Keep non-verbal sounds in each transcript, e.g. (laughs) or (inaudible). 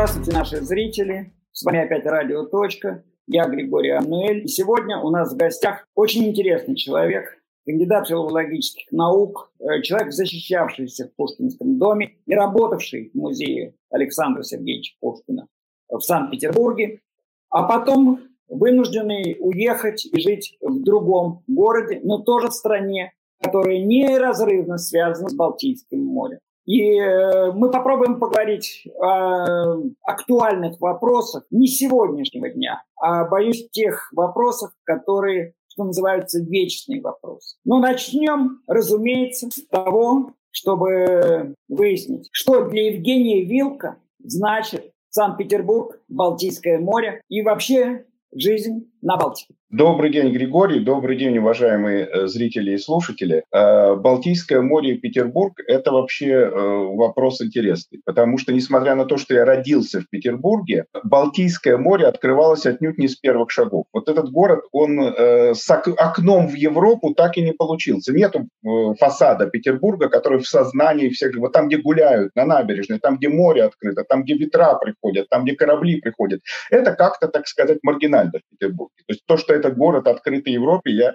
Здравствуйте, наши зрители. С вами опять Радио Точка. Я Григорий Ануэль. И сегодня у нас в гостях очень интересный человек, кандидат филологических наук, э, человек, защищавшийся в Пушкинском доме и работавший в музее Александра Сергеевича Пушкина в Санкт-Петербурге, а потом вынужденный уехать и жить в другом городе, но тоже в стране, которая неразрывно связана с Балтийским морем. И э, мы попробуем поговорить о актуальных вопросах не сегодняшнего дня, а, боюсь, тех вопросов, которые, что называется, вечные вопросы. Но начнем, разумеется, с того, чтобы выяснить, что для Евгения Вилка значит Санкт-Петербург, Балтийское море и вообще жизнь на Балтике. Добрый день, Григорий. Добрый день, уважаемые э, зрители и слушатели. Э, Балтийское море и Петербург – это вообще э, вопрос интересный, потому что, несмотря на то, что я родился в Петербурге, Балтийское море открывалось отнюдь не с первых шагов. Вот этот город, он с окном в Европу так и не получился. Нету фасада Петербурга, который в сознании всех, вот там, где гуляют, на набережной, там, где море открыто, там, где ветра приходят, там, где корабли приходят. Это как-то, так сказать, маргинально в Петербурге. То есть то, что это город открытый Европе, я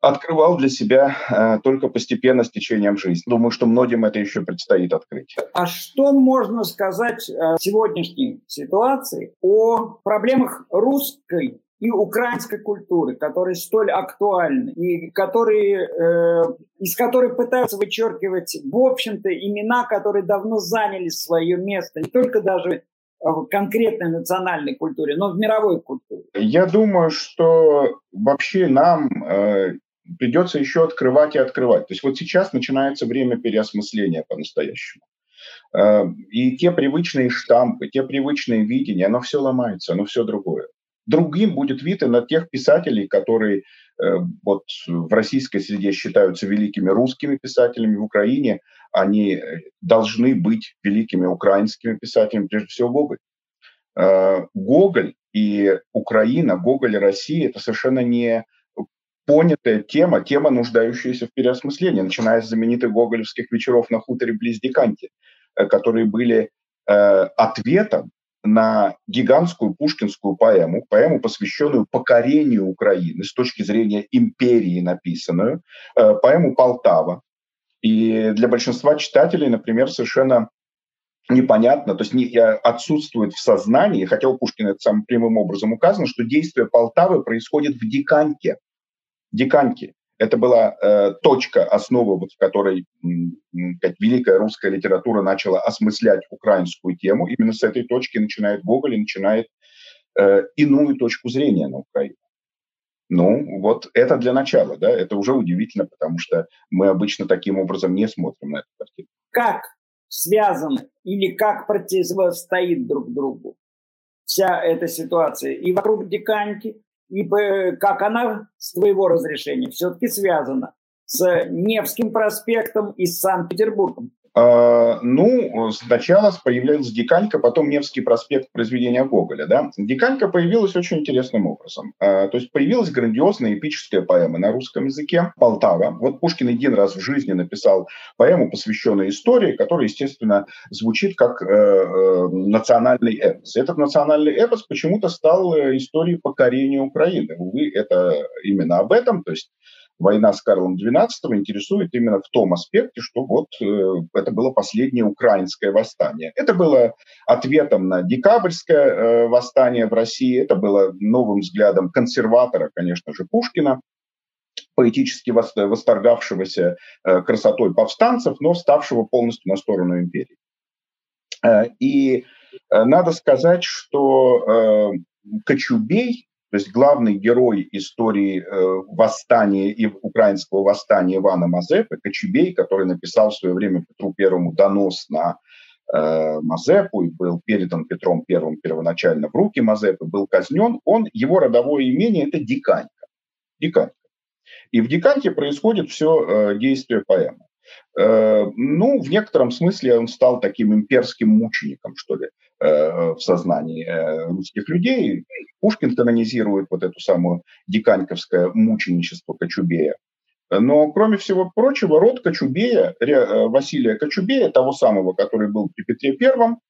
открывал для себя э, только постепенно с течением жизни. Думаю, что многим это еще предстоит открыть. А что можно сказать о сегодняшней ситуации, о проблемах русской и украинской культуры, которые столь актуальны и которые, э, из которых пытаются вычеркивать, в общем-то, имена, которые давно заняли свое место, не только даже в конкретной национальной культуре, но в мировой культуре? Я думаю, что вообще нам э, придется еще открывать и открывать. То есть вот сейчас начинается время переосмысления по-настоящему. Э, и те привычные штампы, те привычные видения, оно все ломается, оно все другое. Другим будет вид и на тех писателей, которые э, вот в российской среде считаются великими русскими писателями, в Украине они э, должны быть великими украинскими писателями, прежде всего Гоголь. Э, Гоголь и Украина, Гоголь Россия – это совершенно не понятая тема, тема, нуждающаяся в переосмыслении, начиная с знаменитых гоголевских вечеров на хуторе близ Диканти, которые были ответом на гигантскую пушкинскую поэму, поэму, посвященную покорению Украины с точки зрения империи написанную, э, поэму «Полтава». И для большинства читателей, например, совершенно непонятно, то есть не, отсутствует в сознании, хотя у Пушкина это самым прямым образом указано, что действие Полтавы происходит в Диканьке. Диканьке. Это была э, точка, основы, вот, в которой как великая русская литература начала осмыслять украинскую тему. Именно с этой точки начинает Гоголь и начинает э, иную точку зрения на Украину. Ну, вот это для начала, да, это уже удивительно, потому что мы обычно таким образом не смотрим на эту картину. Как связаны или как противостоит друг другу вся эта ситуация и вокруг Диканьки, и как она с твоего разрешения все-таки связана с Невским проспектом и с Санкт-Петербургом. А, ну, сначала появилась Диканька, потом Невский проспект произведения Гоголя. Да? Диканька появилась очень интересным образом. А, то есть появилась грандиозная эпическая поэма на русском языке «Полтава». Вот Пушкин один раз в жизни написал поэму, посвященную истории, которая, естественно, звучит как э, э, национальный эпос. Этот национальный эпос почему-то стал э, историей покорения Украины. Увы, это именно об этом. То есть война с Карлом XII интересует именно в том аспекте, что вот э, это было последнее украинское восстание. Это было ответом на декабрьское э, восстание в России, это было новым взглядом консерватора, конечно же, Пушкина, поэтически восторгавшегося э, красотой повстанцев, но ставшего полностью на сторону империи. Э, и э, надо сказать, что э, Кочубей то есть главный герой истории э, восстания и украинского восстания Ивана Мазепы, Кочубей, который написал в свое время Петру Первому донос на э, Мазепу и был передан Петром Первым первоначально в руки Мазепы, был казнен, он, его родовое имение – это Диканька. Диканька. И в Диканьке происходит все э, действие поэмы. Ну, в некотором смысле он стал таким имперским мучеником, что ли, в сознании э, русских людей. Пушкин канонизирует вот эту самую диканьковское мученичество Кочубея. Но, кроме всего прочего, род Кочубея, Василия Кочубея, того самого, который был при Петре Первом,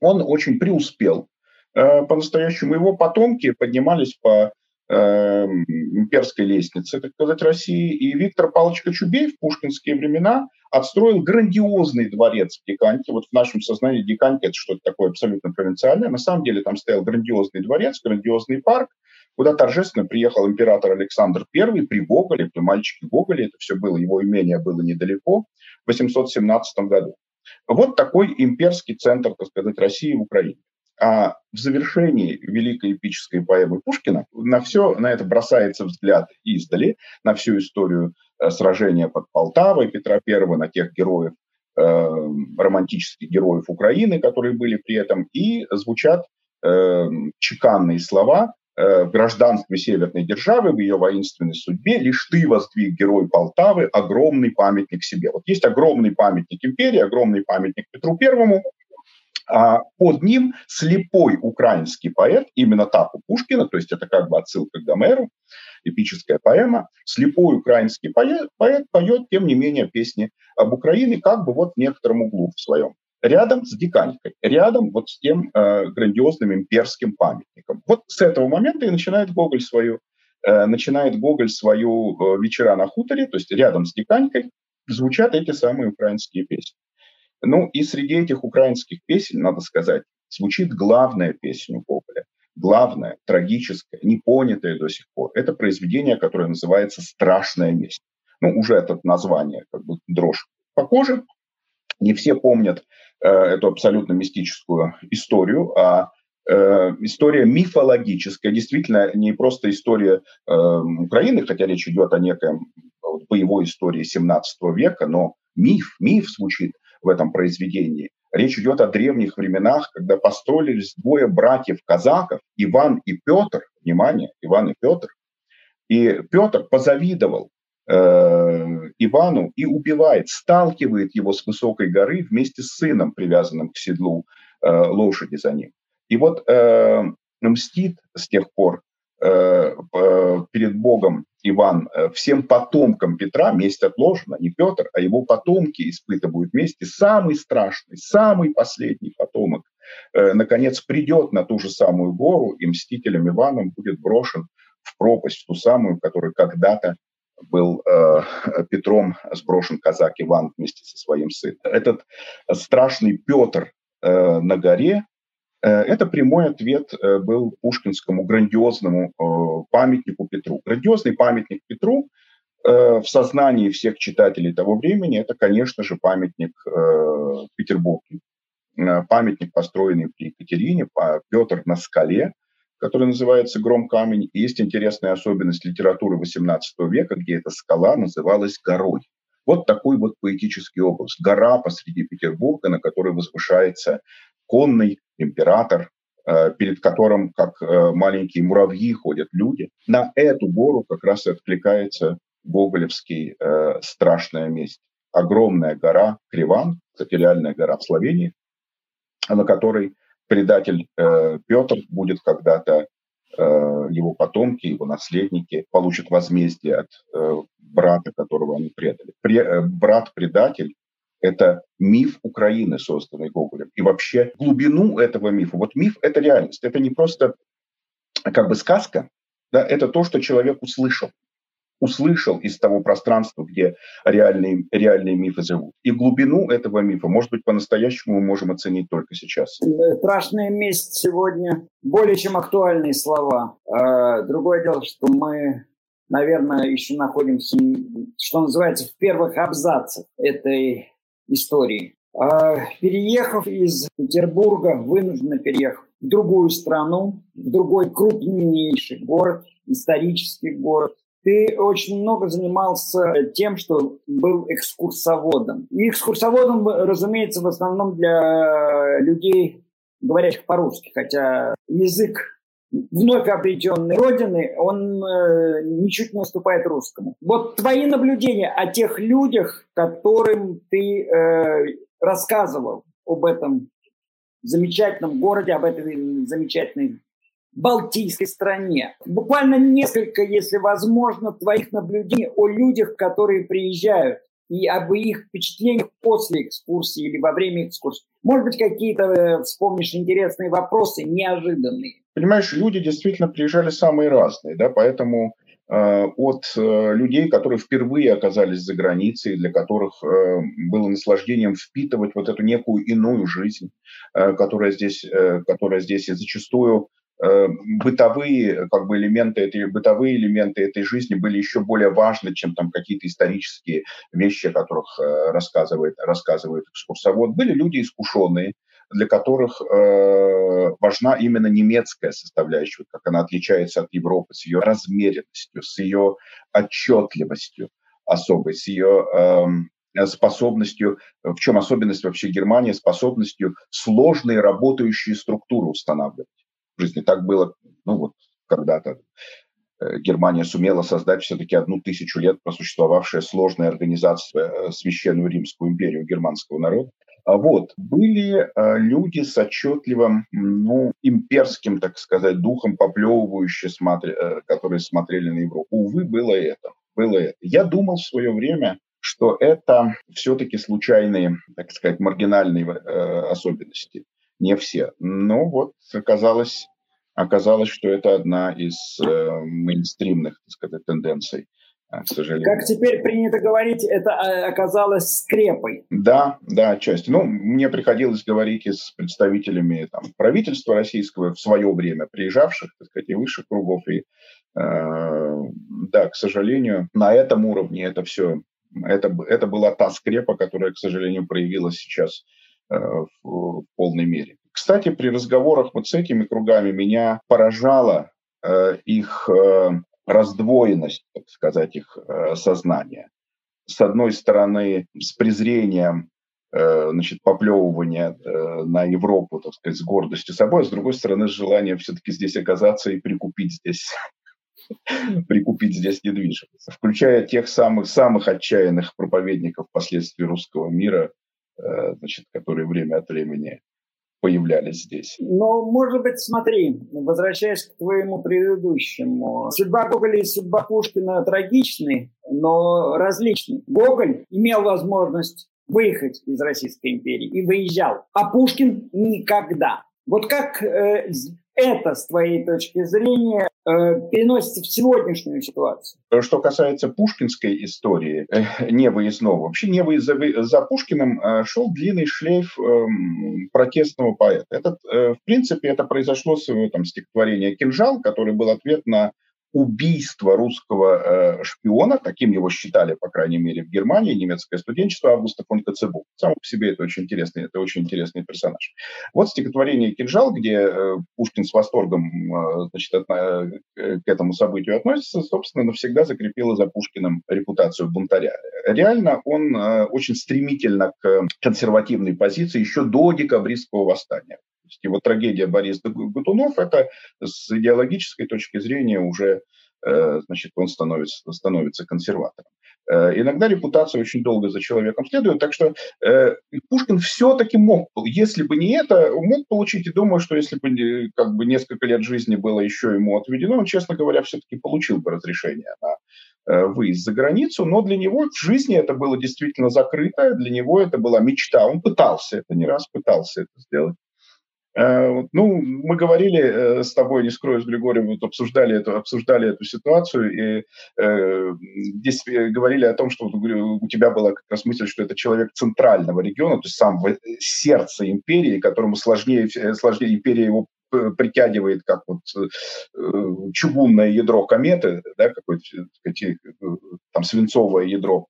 он очень преуспел. Э, по-настоящему его потомки поднимались по э, имперской лестнице, так сказать, России. И Виктор Павлович Кочубей в пушкинские времена отстроил грандиозный дворец в Диканьке. Вот в нашем сознании Диканька – это что-то такое абсолютно провинциальное. На самом деле там стоял грандиозный дворец, грандиозный парк, куда торжественно приехал император Александр I при Гоголе, при мальчике Гоголе. Это все было, его имение было недалеко, в 817 году. Вот такой имперский центр, так сказать, России в Украине. А в завершении великой эпической поэмы Пушкина на все на это бросается взгляд издали, на всю историю э, сражения под Полтавой Петра I, на тех героев, э, романтических героев Украины, которые были при этом, и звучат э, чеканные слова э, в гражданстве северной державы, в ее воинственной судьбе, лишь ты воздвиг герой Полтавы, огромный памятник себе. Вот есть огромный памятник империи, огромный памятник Петру Первому, а под ним слепой украинский поэт, именно так у Пушкина, то есть это как бы отсылка к Гомеру, эпическая поэма, слепой украинский поэт, поэт поет, тем не менее, песни об Украине как бы вот в некотором углу в своем. Рядом с Диканькой, рядом вот с тем э, грандиозным имперским памятником. Вот с этого момента и начинает Гоголь свою, э, начинает Гоголь свою э, вечера на хуторе, то есть рядом с Диканькой звучат эти самые украинские песни. Ну и среди этих украинских песен, надо сказать, звучит главная песня у Гоголя. Главная, трагическая, непонятая до сих пор. Это произведение, которое называется «Страшная месть». Ну, уже это название, как бы дрожь по коже. Не все помнят э, эту абсолютно мистическую историю, а э, история мифологическая, действительно не просто история э, Украины, хотя речь идет о некой вот, боевой истории 17 века, но миф, миф звучит в этом произведении. Речь идет о древних временах, когда построились двое братьев-казаков, Иван и Петр, внимание, Иван и Петр. И Петр позавидовал э, Ивану и убивает, сталкивает его с высокой горы вместе с сыном, привязанным к седлу э, лошади за ним. И вот э, мстит с тех пор э, перед Богом Иван, э, всем потомкам Петра месть отложена, не Петр, а его потомки испытывают месть, и самый страшный, самый последний потомок, э, наконец, придет на ту же самую гору, и мстителем Иваном будет брошен в пропасть, в ту самую, которая когда-то был э, Петром сброшен казак Иван вместе со своим сыном. Этот страшный Петр э, на горе это прямой ответ э, был пушкинскому грандиозному э, памятнику Петру. Грандиозный памятник Петру в сознании всех читателей того времени это, конечно же, памятник Петербурге. Памятник, построенный при Екатерине, Петр на скале, который называется «Гром камень». И есть интересная особенность литературы XVIII века, где эта скала называлась горой. Вот такой вот поэтический образ. Гора посреди Петербурга, на которой возвышается конный император, э, перед которым, как э, маленькие муравьи, ходят люди. На эту гору как раз и откликается гоголевский э, «Страшная месть». Огромная гора Криван, кстати, реальная гора в Словении, на которой предатель Петр будет когда-то его потомки, его наследники получат возмездие от брата, которого они предали. Пре, брат-предатель это миф Украины, созданный Гоголем. И вообще глубину этого мифа. Вот миф – это реальность. Это не просто как бы сказка, да, это то, что человек услышал. Услышал из того пространства, где реальные, реальные мифы живут. И глубину этого мифа, может быть, по-настоящему мы можем оценить только сейчас. Страшная месть сегодня более чем актуальные слова. А, другое дело, что мы наверное, еще находимся, что называется, в первых абзацах этой истории. А, переехав из Петербурга, вынужденно переехав в другую страну, в другой крупнейший город, исторический город, ты очень много занимался тем, что был экскурсоводом. И экскурсоводом, разумеется, в основном для людей, говорящих по-русски, хотя язык вновь обретенной родины, он э, ничуть не уступает русскому. Вот твои наблюдения о тех людях, которым ты э, рассказывал об этом замечательном городе, об этой замечательной Балтийской стране. Буквально несколько, если возможно, твоих наблюдений о людях, которые приезжают, и об их впечатлениях после экскурсии или во время экскурсии. Может быть, какие-то э, вспомнишь интересные вопросы, неожиданные. Понимаешь, люди действительно приезжали самые разные, да, поэтому э, от э, людей, которые впервые оказались за границей, для которых э, было наслаждением впитывать вот эту некую иную жизнь, э, которая здесь, э, которая здесь и зачастую бытовые как бы элементы этой бытовые элементы этой жизни были еще более важны, чем там какие-то исторические вещи, о которых э, рассказывает рассказывает экскурсовод. Были люди искушенные, для которых э, важна именно немецкая составляющая, как она отличается от Европы, с ее размеренностью, с ее отчетливостью особой, с ее э, способностью, в чем особенность вообще Германии, способностью сложные работающие структуры устанавливать жизни. Так было, ну вот, когда-то э, Германия сумела создать все-таки одну тысячу лет просуществовавшая сложная организация э, Священную Римскую империю германского народа. А вот были э, люди с отчетливым, ну, имперским, так сказать, духом, поплевывающие, смотри, которые смотрели на Европу. Увы, было это. Было это. Я думал в свое время, что это все-таки случайные, так сказать, маргинальные э, особенности не все. Но вот оказалось, оказалось, что это одна из э, мейнстримных, так сказать, тенденций э, к сожалению. Как теперь принято говорить, это э, оказалось скрепой. Да, да, отчасти. Ну, мне приходилось говорить и с представителями там, правительства российского в свое время, приезжавших, так сказать, и высших кругов. И, э, да, к сожалению, на этом уровне это все, это, это была та скрепа, которая, к сожалению, проявилась сейчас в полной мере. Кстати, при разговорах вот с этими кругами меня поражала э, их э, раздвоенность, так сказать, их сознания. С одной стороны, с презрением значит, поплевывания на Европу, так сказать, с гордостью собой, а с другой стороны, с желанием все-таки здесь оказаться и прикупить здесь (laughs) прикупить здесь недвижимость, включая тех самых, самых отчаянных проповедников последствий русского мира, Э, значит, которые время от времени появлялись здесь. Но, может быть, смотри, возвращаясь к твоему предыдущему, судьба Гоголя и судьба Пушкина трагичны, но различны. Гоголь имел возможность выехать из Российской империи и выезжал, а Пушкин никогда. Вот как э, это, с твоей точки зрения, э, переносится в сегодняшнюю ситуацию? Что касается пушкинской истории, э, не выездного, вообще не выезд, за, за Пушкиным э, шел длинный шлейф э, протестного поэта. Этот, э, в принципе, это произошло с его там, стихотворения «Кинжал», который был ответ на убийство русского э, шпиона, таким его считали, по крайней мере, в Германии, немецкое студенчество Августа фон Коцебу. Сам по себе это очень интересный, это очень интересный персонаж. Вот стихотворение «Кинжал», где э, Пушкин с восторгом э, значит, от, э, к этому событию относится, собственно, навсегда закрепило за Пушкиным репутацию бунтаря. Реально он э, очень стремительно к консервативной позиции еще до декабристского восстания есть его трагедия Борис Годунов – это с идеологической точки зрения уже э, значит, он становится, становится консерватором. Э, иногда репутация очень долго за человеком следует, так что э, Пушкин все-таки мог, если бы не это, мог получить, и думаю, что если бы как бы несколько лет жизни было еще ему отведено, он, честно говоря, все-таки получил бы разрешение на выезд за границу, но для него в жизни это было действительно закрыто, для него это была мечта, он пытался это не раз, пытался это сделать. Э, ну, мы говорили э, с тобой, не скрою, с Григорием, вот обсуждали эту, обсуждали эту ситуацию, и э, здесь э, говорили о том, что у тебя была как раз мысль, что это человек центрального региона, то есть сам сердце империи, которому сложнее, сложнее империя его притягивает как вот чугунное ядро кометы, да, какое-то там свинцовое ядро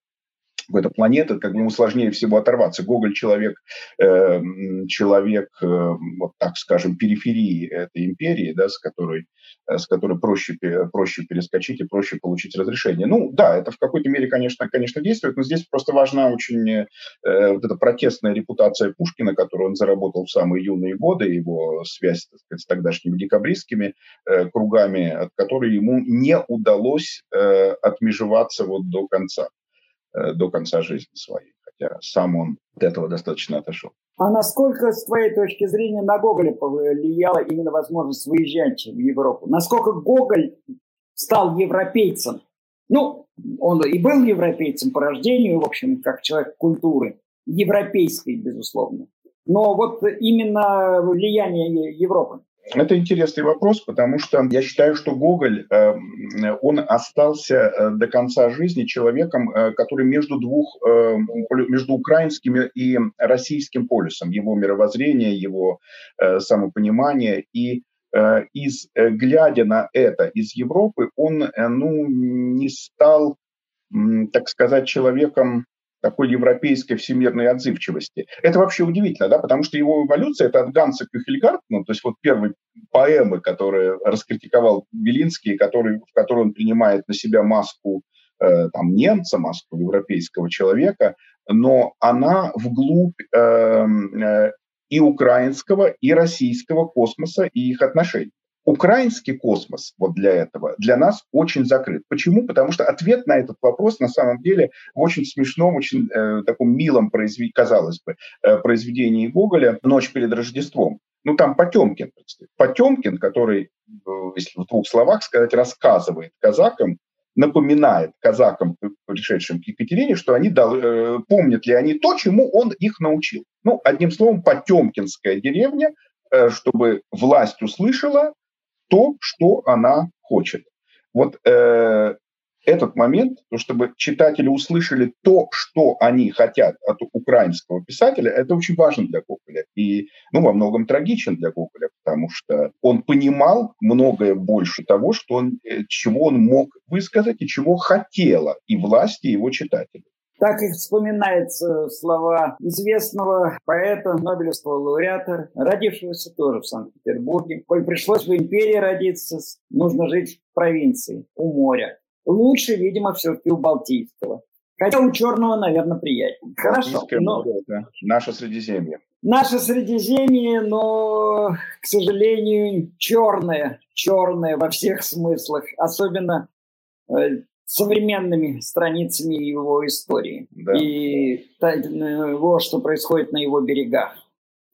какой-то планеты, как бы ему сложнее всего оторваться. Гоголь человек, э, человек, э, вот так скажем, периферии этой империи, да, с которой, э, с которой проще, проще перескочить и проще получить разрешение. Ну, да, это в какой-то мере, конечно, конечно, действует, но здесь просто важна очень э, вот эта протестная репутация Пушкина, которую он заработал в самые юные годы, его связь, так сказать, с тогдашними декабристскими э, кругами, от которой ему не удалось э, отмежеваться вот до конца. Э, до конца жизни своей, хотя сам он от этого достаточно отошел. А насколько, с твоей точки зрения, на Гоголя повлияла именно возможность выезжать в Европу? Насколько Гоголь стал европейцем? Ну, он и был европейцем по рождению, в общем, как человек культуры, европейской, безусловно. но вот именно влияние Европы. Это интересный вопрос, потому что я считаю, что Гоголь, э, он остался э, до конца жизни человеком, э, который между двух, между украинским и российским полюсом, его мировоззрение, его самопонимание. И из, глядя на это из Европы, он ну, не стал, так сказать, человеком такой европейской всемирной отзывчивости. Это вообще удивительно, да, потому что его эволюция – это от Ганса Кюхельгард, ну, то есть вот первой поэмы, которую раскритиковал Белинский, который, в которой он принимает на себя маску э, там, немца, маску европейского человека, но она вглубь э, э, и украинского, и российского космоса и их отношений. Украинский космос вот для этого для нас очень закрыт. Почему? Потому что ответ на этот вопрос на самом деле в очень смешном, очень э, таком милом, произвед... казалось бы, э, произведении Гоголя «Ночь перед Рождеством». Ну, там Потемкин, Потемкин, который, э, если в двух словах сказать, рассказывает казакам, напоминает казакам, пришедшим к Екатерине, что они дал, э, помнят ли они то, чему он их научил. Ну, одним словом, Потемкинская деревня, э, чтобы власть услышала, то, что она хочет. Вот э, этот момент, чтобы читатели услышали то, что они хотят от украинского писателя, это очень важно для Гоголя. И ну, во многом трагичен для Гоголя, потому что он понимал многое больше того, что он, э, чего он мог высказать и чего хотела и власти, и его читатели. Так и вспоминаются слова известного поэта, Нобелевского лауреата, родившегося тоже в Санкт-Петербурге. Коль пришлось в империи родиться, нужно жить в провинции, у моря. Лучше, видимо, все-таки у Балтийского. Хотя у Черного, наверное, приятнее. Хорошо. Но... Да. Наше Средиземье. Наше Средиземье, но, к сожалению, черное. Черное во всех смыслах. Особенно э, современными страницами его истории да. и того, что происходит на его берегах.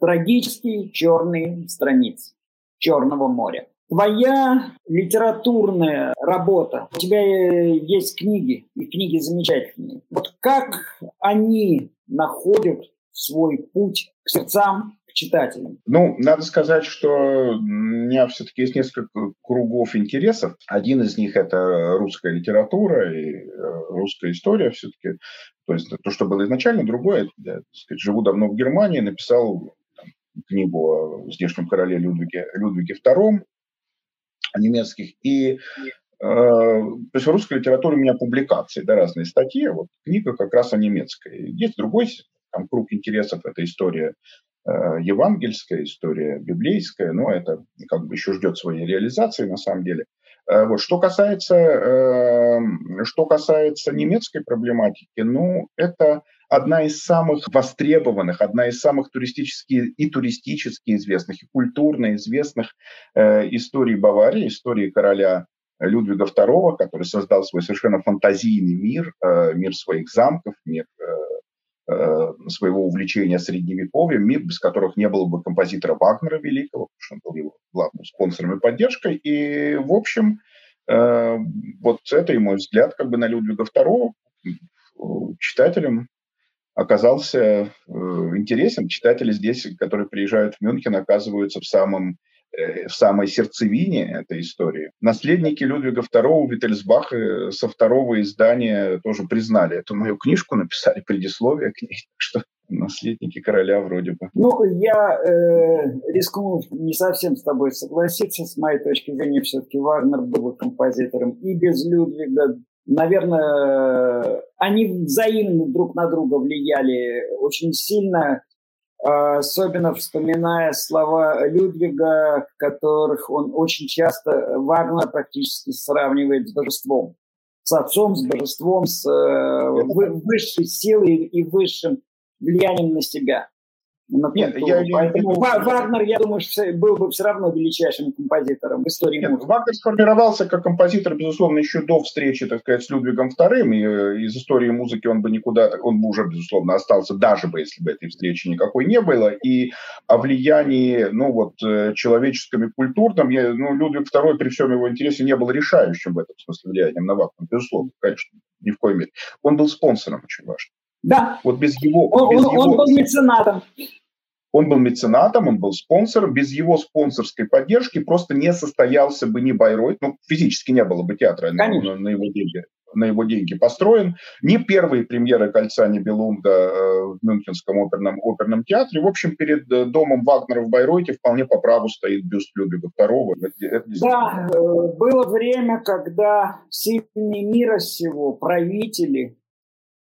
Трагические черные страницы Черного моря. Твоя литературная работа, у тебя есть книги, и книги замечательные. Вот как они находят свой путь к сердцам читателям? Ну, надо сказать, что у меня все-таки есть несколько кругов интересов. Один из них – это русская литература и э, русская история все-таки. То есть то, что было изначально. Другое, я, сказать, живу давно в Германии, написал там, книгу о здешнем короле Людвиге, Людвиге II немецких. И э, то есть в русской литературе у меня публикации, да, разные статьи. Вот книга как раз о немецкой. Есть другой там, круг интересов, это история евангельская история, библейская, но это как бы еще ждет своей реализации на самом деле. Э, вот. Что, касается, э, что касается немецкой проблематики, ну, это одна из самых востребованных, одна из самых туристически и туристически известных, и культурно известных историй Баварии, истории короля Людвига II, который создал свой совершенно фантазийный мир, мир своих замков, мир Э, своего увлечения средневековьем, без которых не было бы композитора Вагнера Великого, потому что он был его главным спонсором и поддержкой. И, в общем, э, вот это и мой взгляд как бы на Людвига II читателям оказался э, интересен. Читатели здесь, которые приезжают в Мюнхен, оказываются в самом Э, в самой сердцевине этой истории. Наследники Людвига II Виттельсбаха со второго издания тоже признали эту мою книжку, написали предисловие к ней, (laughs) что наследники короля вроде бы. Ну, я э, рискну не совсем с тобой согласиться. С моей точки зрения, все-таки Вагнер был композитором и без Людвига. Наверное, они взаимно друг на друга влияли очень сильно. А, особенно вспоминая слова Людвига, которых он очень часто Вагнер практически сравнивает с божеством. С отцом, с божеством, с э, высшей силой и высшим влиянием на себя на Нет, я, Поэтому я, Вагнер, я думаю, был бы все равно величайшим композитором в истории Нет, музыки. Вагнер сформировался как композитор, безусловно, еще до встречи, так сказать, с Людвигом II, и э, из истории музыки он бы никуда, он бы уже, безусловно, остался, даже бы, если бы этой встречи никакой не было. И о влиянии, ну вот, э, человеческом и культурном, я, ну, Людвиг II при всем его интересе не был решающим в этом смысле влиянием на Вагнера, безусловно, конечно, ни в коем мере. Он был спонсором очень важным. Да. Вот без его... Он, без он, его... он был меценатом. Он был меценатом, он был спонсором. Без его спонсорской поддержки просто не состоялся бы ни Байройт, ну, физически не было бы театра на, на, на его деньги на его деньги построен. Ни первые премьеры «Кольца», ни «Белунга» э, в Мюнхенском оперном, оперном театре. В общем, перед э, домом Вагнера в Байройте вполне по праву стоит бюст Людвига II. да, э, было время, когда сильные мира всего, правители,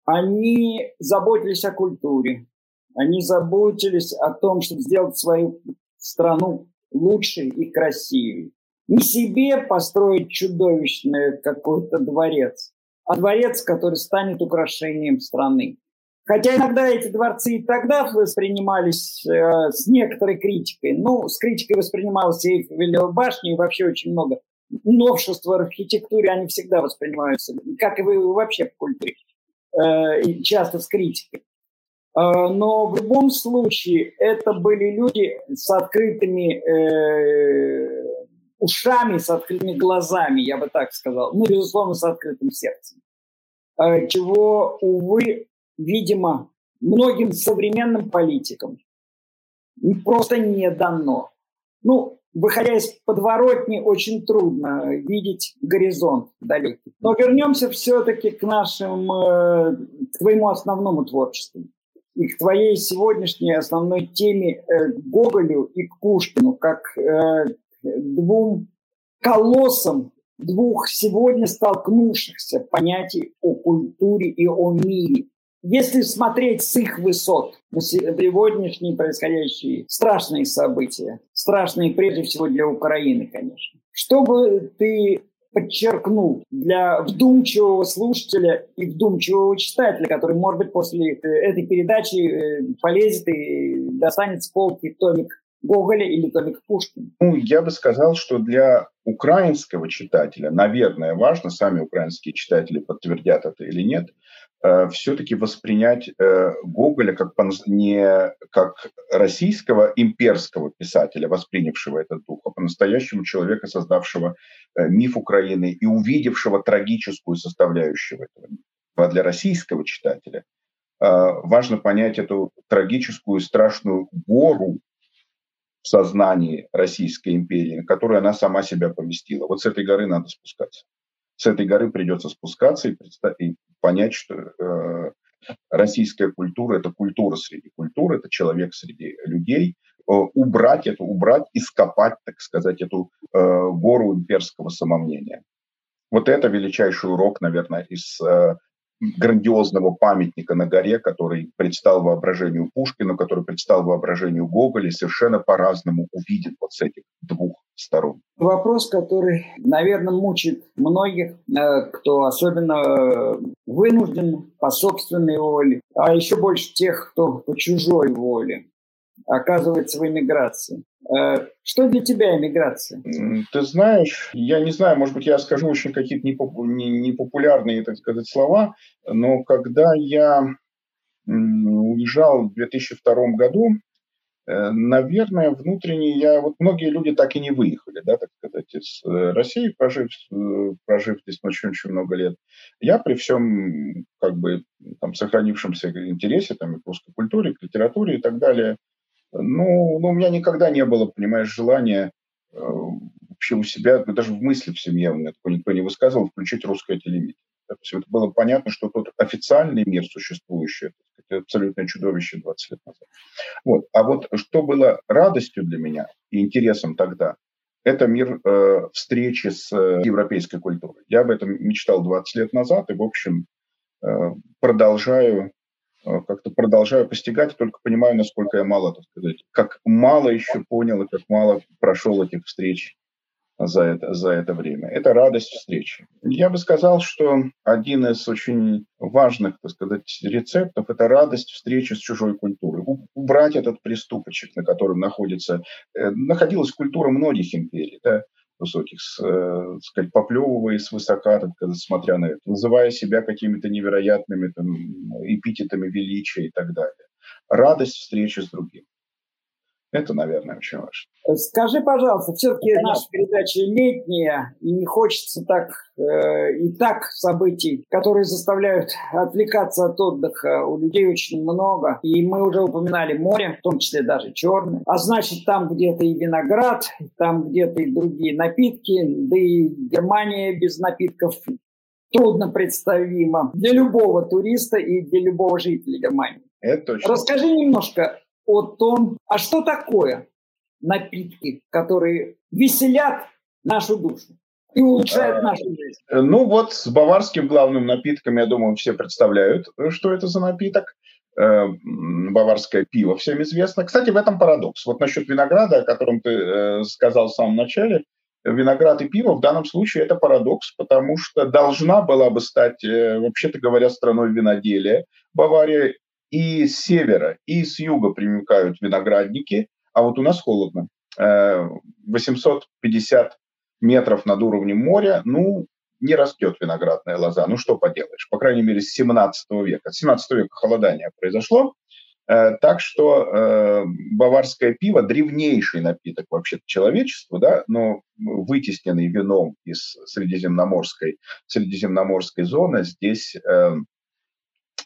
они заботились о культуре, они заботились о том, чтобы сделать свою страну лучше и красивее не себе построить чудовищный какой-то дворец, а дворец, который станет украшением страны. Хотя иногда эти дворцы и тогда воспринимались э, с некоторой критикой. Ну, с критикой воспринималась и Эйфелева башня, и вообще очень много новшеств в архитектуре, они всегда воспринимаются, как и вы вообще в культуре, э, часто с критикой. Э, но в любом случае это были люди с открытыми э, ушами, с открытыми глазами, я бы так сказал, ну, безусловно, с открытым сердцем. Э, чего, увы, видимо, многим современным политикам просто не дано. Ну, выходя из подворотни, очень трудно видеть горизонт далекий. Но вернемся все-таки к нашим, э, к твоему основному творчеству и к твоей сегодняшней основной теме э, Гоголю и к Пушкину, как двум колоссам двух сегодня столкнувшихся понятий о культуре и о мире. Если смотреть с их высот на сегодняшние происходящие страшные события, страшные прежде всего для Украины, конечно, что бы ты подчеркнул для вдумчивого слушателя и вдумчивого читателя, который, может быть, после этой передачи э, полезет и достанет с полки томик Гоголя или томик Пушкина? Ну, я бы сказал, что для украинского читателя, наверное, важно, сами украинские читатели подтвердят это или нет, э, все-таки воспринять э, Гоголя как, не как российского имперского писателя, воспринявшего этот дух, а по-настоящему человека, создавшего э, миф Украины и увидевшего трагическую составляющую этого мифа. А для российского читателя важно понять эту трагическую страшную гору в сознании Российской империи, на которую она сама себя поместила. Вот с этой горы надо спускаться. С этой горы придется спускаться и, и понять, что э, российская культура – это культура среди культур, это человек среди людей. Э, убрать это, убрать, ископать, так сказать, эту э, гору имперского самомнения. Вот это величайший урок, наверное, из грандиозного памятника на горе, который предстал воображению Пушкина, который предстал воображению Гоголя, совершенно по-разному увидит вот с этих двух сторон. Вопрос, который, наверное, мучит многих, э, кто особенно э, вынужден по собственной воле, а еще больше тех, кто по чужой воле оказывается в эмиграции. Э, что для тебя эмиграция? Ты знаешь, я не знаю, может быть, я скажу очень какие-то непопулярные, так сказать, слова, но когда я уезжал в 2002 году, э, наверное, внутренне я... Вот многие люди так и не выехали, да, так сказать, из э, России, прожив, прожив здесь очень-очень много лет. Я при всем, как бы, там, сохранившемся интересе там, и к русской культуре, к литературе и так далее, ну, ну, у меня никогда не было, понимаешь, желания э, вообще у себя, ну, даже в мысли в семье у меня такое никто не высказывал, включить русское телевидение. То есть это было понятно, что тот официальный мир существующий, это абсолютное чудовище 20 лет назад. Вот. А вот что было радостью для меня и интересом тогда, это мир э, встречи с э, европейской культурой. Я об этом мечтал 20 лет назад и, в общем, э, продолжаю как-то продолжаю постигать, только понимаю, насколько я мало, так сказать, как мало еще понял и как мало прошел этих встреч за это, за это время. Это радость встречи. Я бы сказал, что один из очень важных, так сказать, рецептов – это радость встречи с чужой культурой. Убрать этот приступочек, на котором находится, э, находилась культура многих империй. Да? Высоких, э, сказать, поплевывая свысока, так смотря на это, называя себя какими-то невероятными там, эпитетами величия и так далее. Радость встречи с другим. Это, наверное, очень важно. Скажи, пожалуйста, все-таки наша передача летняя, и не хочется так э, и так событий, которые заставляют отвлекаться от отдыха. У людей очень много. И мы уже упоминали море, в том числе даже черное. А значит, там где-то и виноград, там где-то и другие напитки, да и Германия без напитков трудно представима для любого туриста и для любого жителя Германии. Это точно. Расскажи немножко о том, а что такое напитки, которые веселят нашу душу и улучшают а, нашу жизнь. Ну вот с баварским главным напитком, я думаю, все представляют, что это за напиток. Э, баварское пиво всем известно. Кстати, в этом парадокс. Вот насчет винограда, о котором ты э, сказал в самом начале, виноград и пиво в данном случае это парадокс, потому что должна была бы стать, э, вообще-то говоря, страной виноделия. Бавария и с севера, и с юга примыкают виноградники, а вот у нас холодно. 850 э, метров над уровнем моря, ну, не растет виноградная лоза. Ну, что поделаешь. По крайней мере, с 17 века. С 17 века холодание произошло. Э, так что э, баварское пиво – древнейший напиток вообще человечества, да, но вытесненный вином из средиземноморской, средиземноморской зоны здесь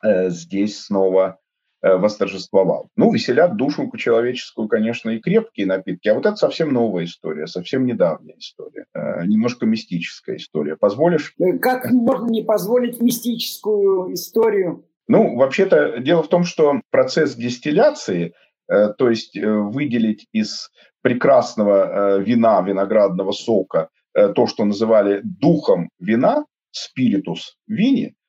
здесь снова э, восторжествовал. Ну, веселят душу человеческую, конечно, и крепкие напитки, а вот это совсем новая история, совсем недавняя история, э, немножко мистическая история. Позволишь? Как можно не позволить мистическую историю? Ну, вообще-то дело в том, что процесс дистилляции, то есть выделить из прекрасного вина, виноградного сока, то, что называли духом вина, спиритус вини, Э,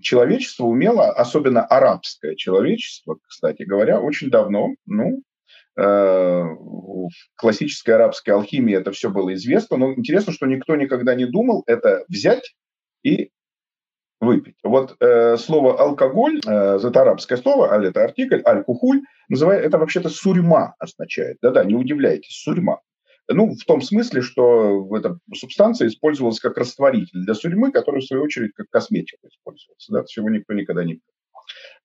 человечество умело, особенно арабское человечество, кстати говоря, очень давно, ну, э, в классической арабской алхимии это все было известно, но интересно, что никто никогда не думал это взять и выпить. Вот э, слово алкоголь, э, это арабское слово, аль это артикль, аль-кухуль, называет, это вообще-то сурьма означает. Да-да, не удивляйтесь, сурьма. Ну, в том смысле, что эта субстанция использовалась как растворитель для сурьмы, который, в свою очередь, как косметика использовался. Да, чего никто никогда не видел.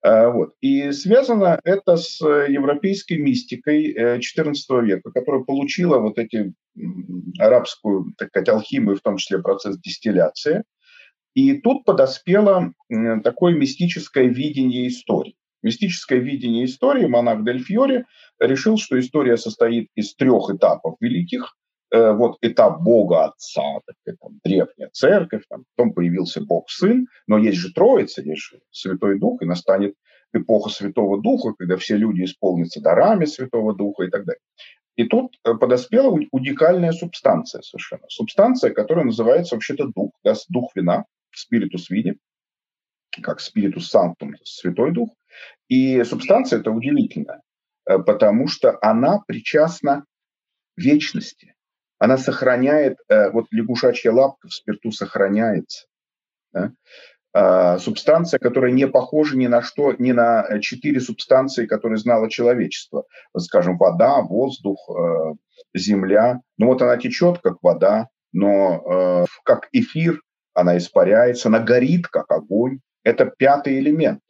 А, вот. И связано это с европейской мистикой XIV э, века, которая получила вот эти арабскую, так сказать, алхимию, в том числе процесс дистилляции. И тут подоспело такое мистическое видение истории. Мистическое видение истории монах Дель Фьори решил, что история состоит из трех этапов великих. Э, вот этап Бога Отца, так, там, древняя церковь, там, потом появился Бог Сын, но есть же Троица, есть же Святой Дух, и настанет эпоха Святого Духа, когда все люди исполнятся дарами Святого Духа и так далее. И тут э, подоспела уникальная субстанция совершенно. Субстанция, которая называется вообще-то дух, да, дух вина, спиритус вини, как спиритус санктум, святой дух. И субстанция это удивительная, э, потому что она причастна вечности. Она сохраняет, э, вот лягушачья лапка в спирту сохраняется. Да? А, субстанция, которая не похожа ни на что, ни на четыре субстанции, которые знало человечество. Скажем, вода, воздух, э, земля. Ну вот она течет, как вода, но как эфир она испаряется, она горит, как огонь. Это пятый элемент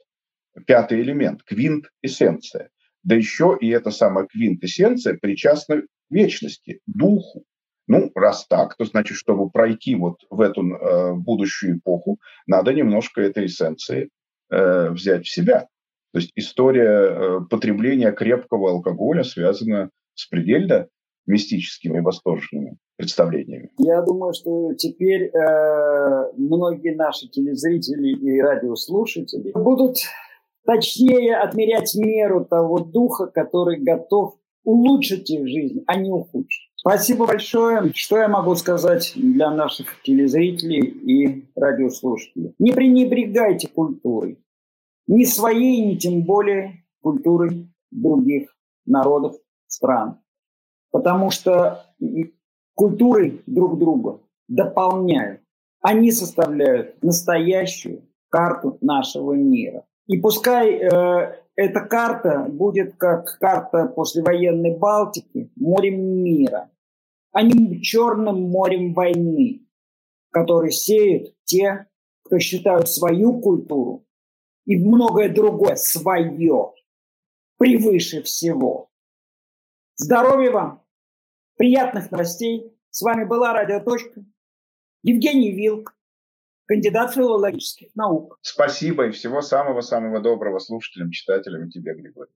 пятый элемент, квинт-эссенция. Да еще и эта самая квинт-эссенция причастна вечности, духу. Ну, раз так, то значит, чтобы пройти вот в эту э, будущую эпоху, надо немножко этой эссенции э, взять в себя. То есть история э, потребления крепкого алкоголя связана с предельно мистическими восторженными представлениями. Я думаю, что теперь э, многие наши телезрители и радиослушатели будут точнее отмерять меру того духа, который готов улучшить их жизнь, а не ухудшить. Спасибо большое. Что я могу сказать для наших телезрителей и радиослушателей? Не пренебрегайте культурой. Ни своей, ни тем более культурой других народов, стран. Потому что культуры друг друга дополняют. Они составляют настоящую карту нашего мира. И пускай э, эта карта будет как карта послевоенной Балтики, морем мира, а не черным морем войны, который сеют те, кто считают свою культуру и многое другое свое превыше всего. Здоровья вам, приятных новостей. С вами была Радио Точка. Евгений Вилк, кандидат филологических наук. Спасибо и всего самого-самого доброго слушателям, читателям и тебе, Григорий.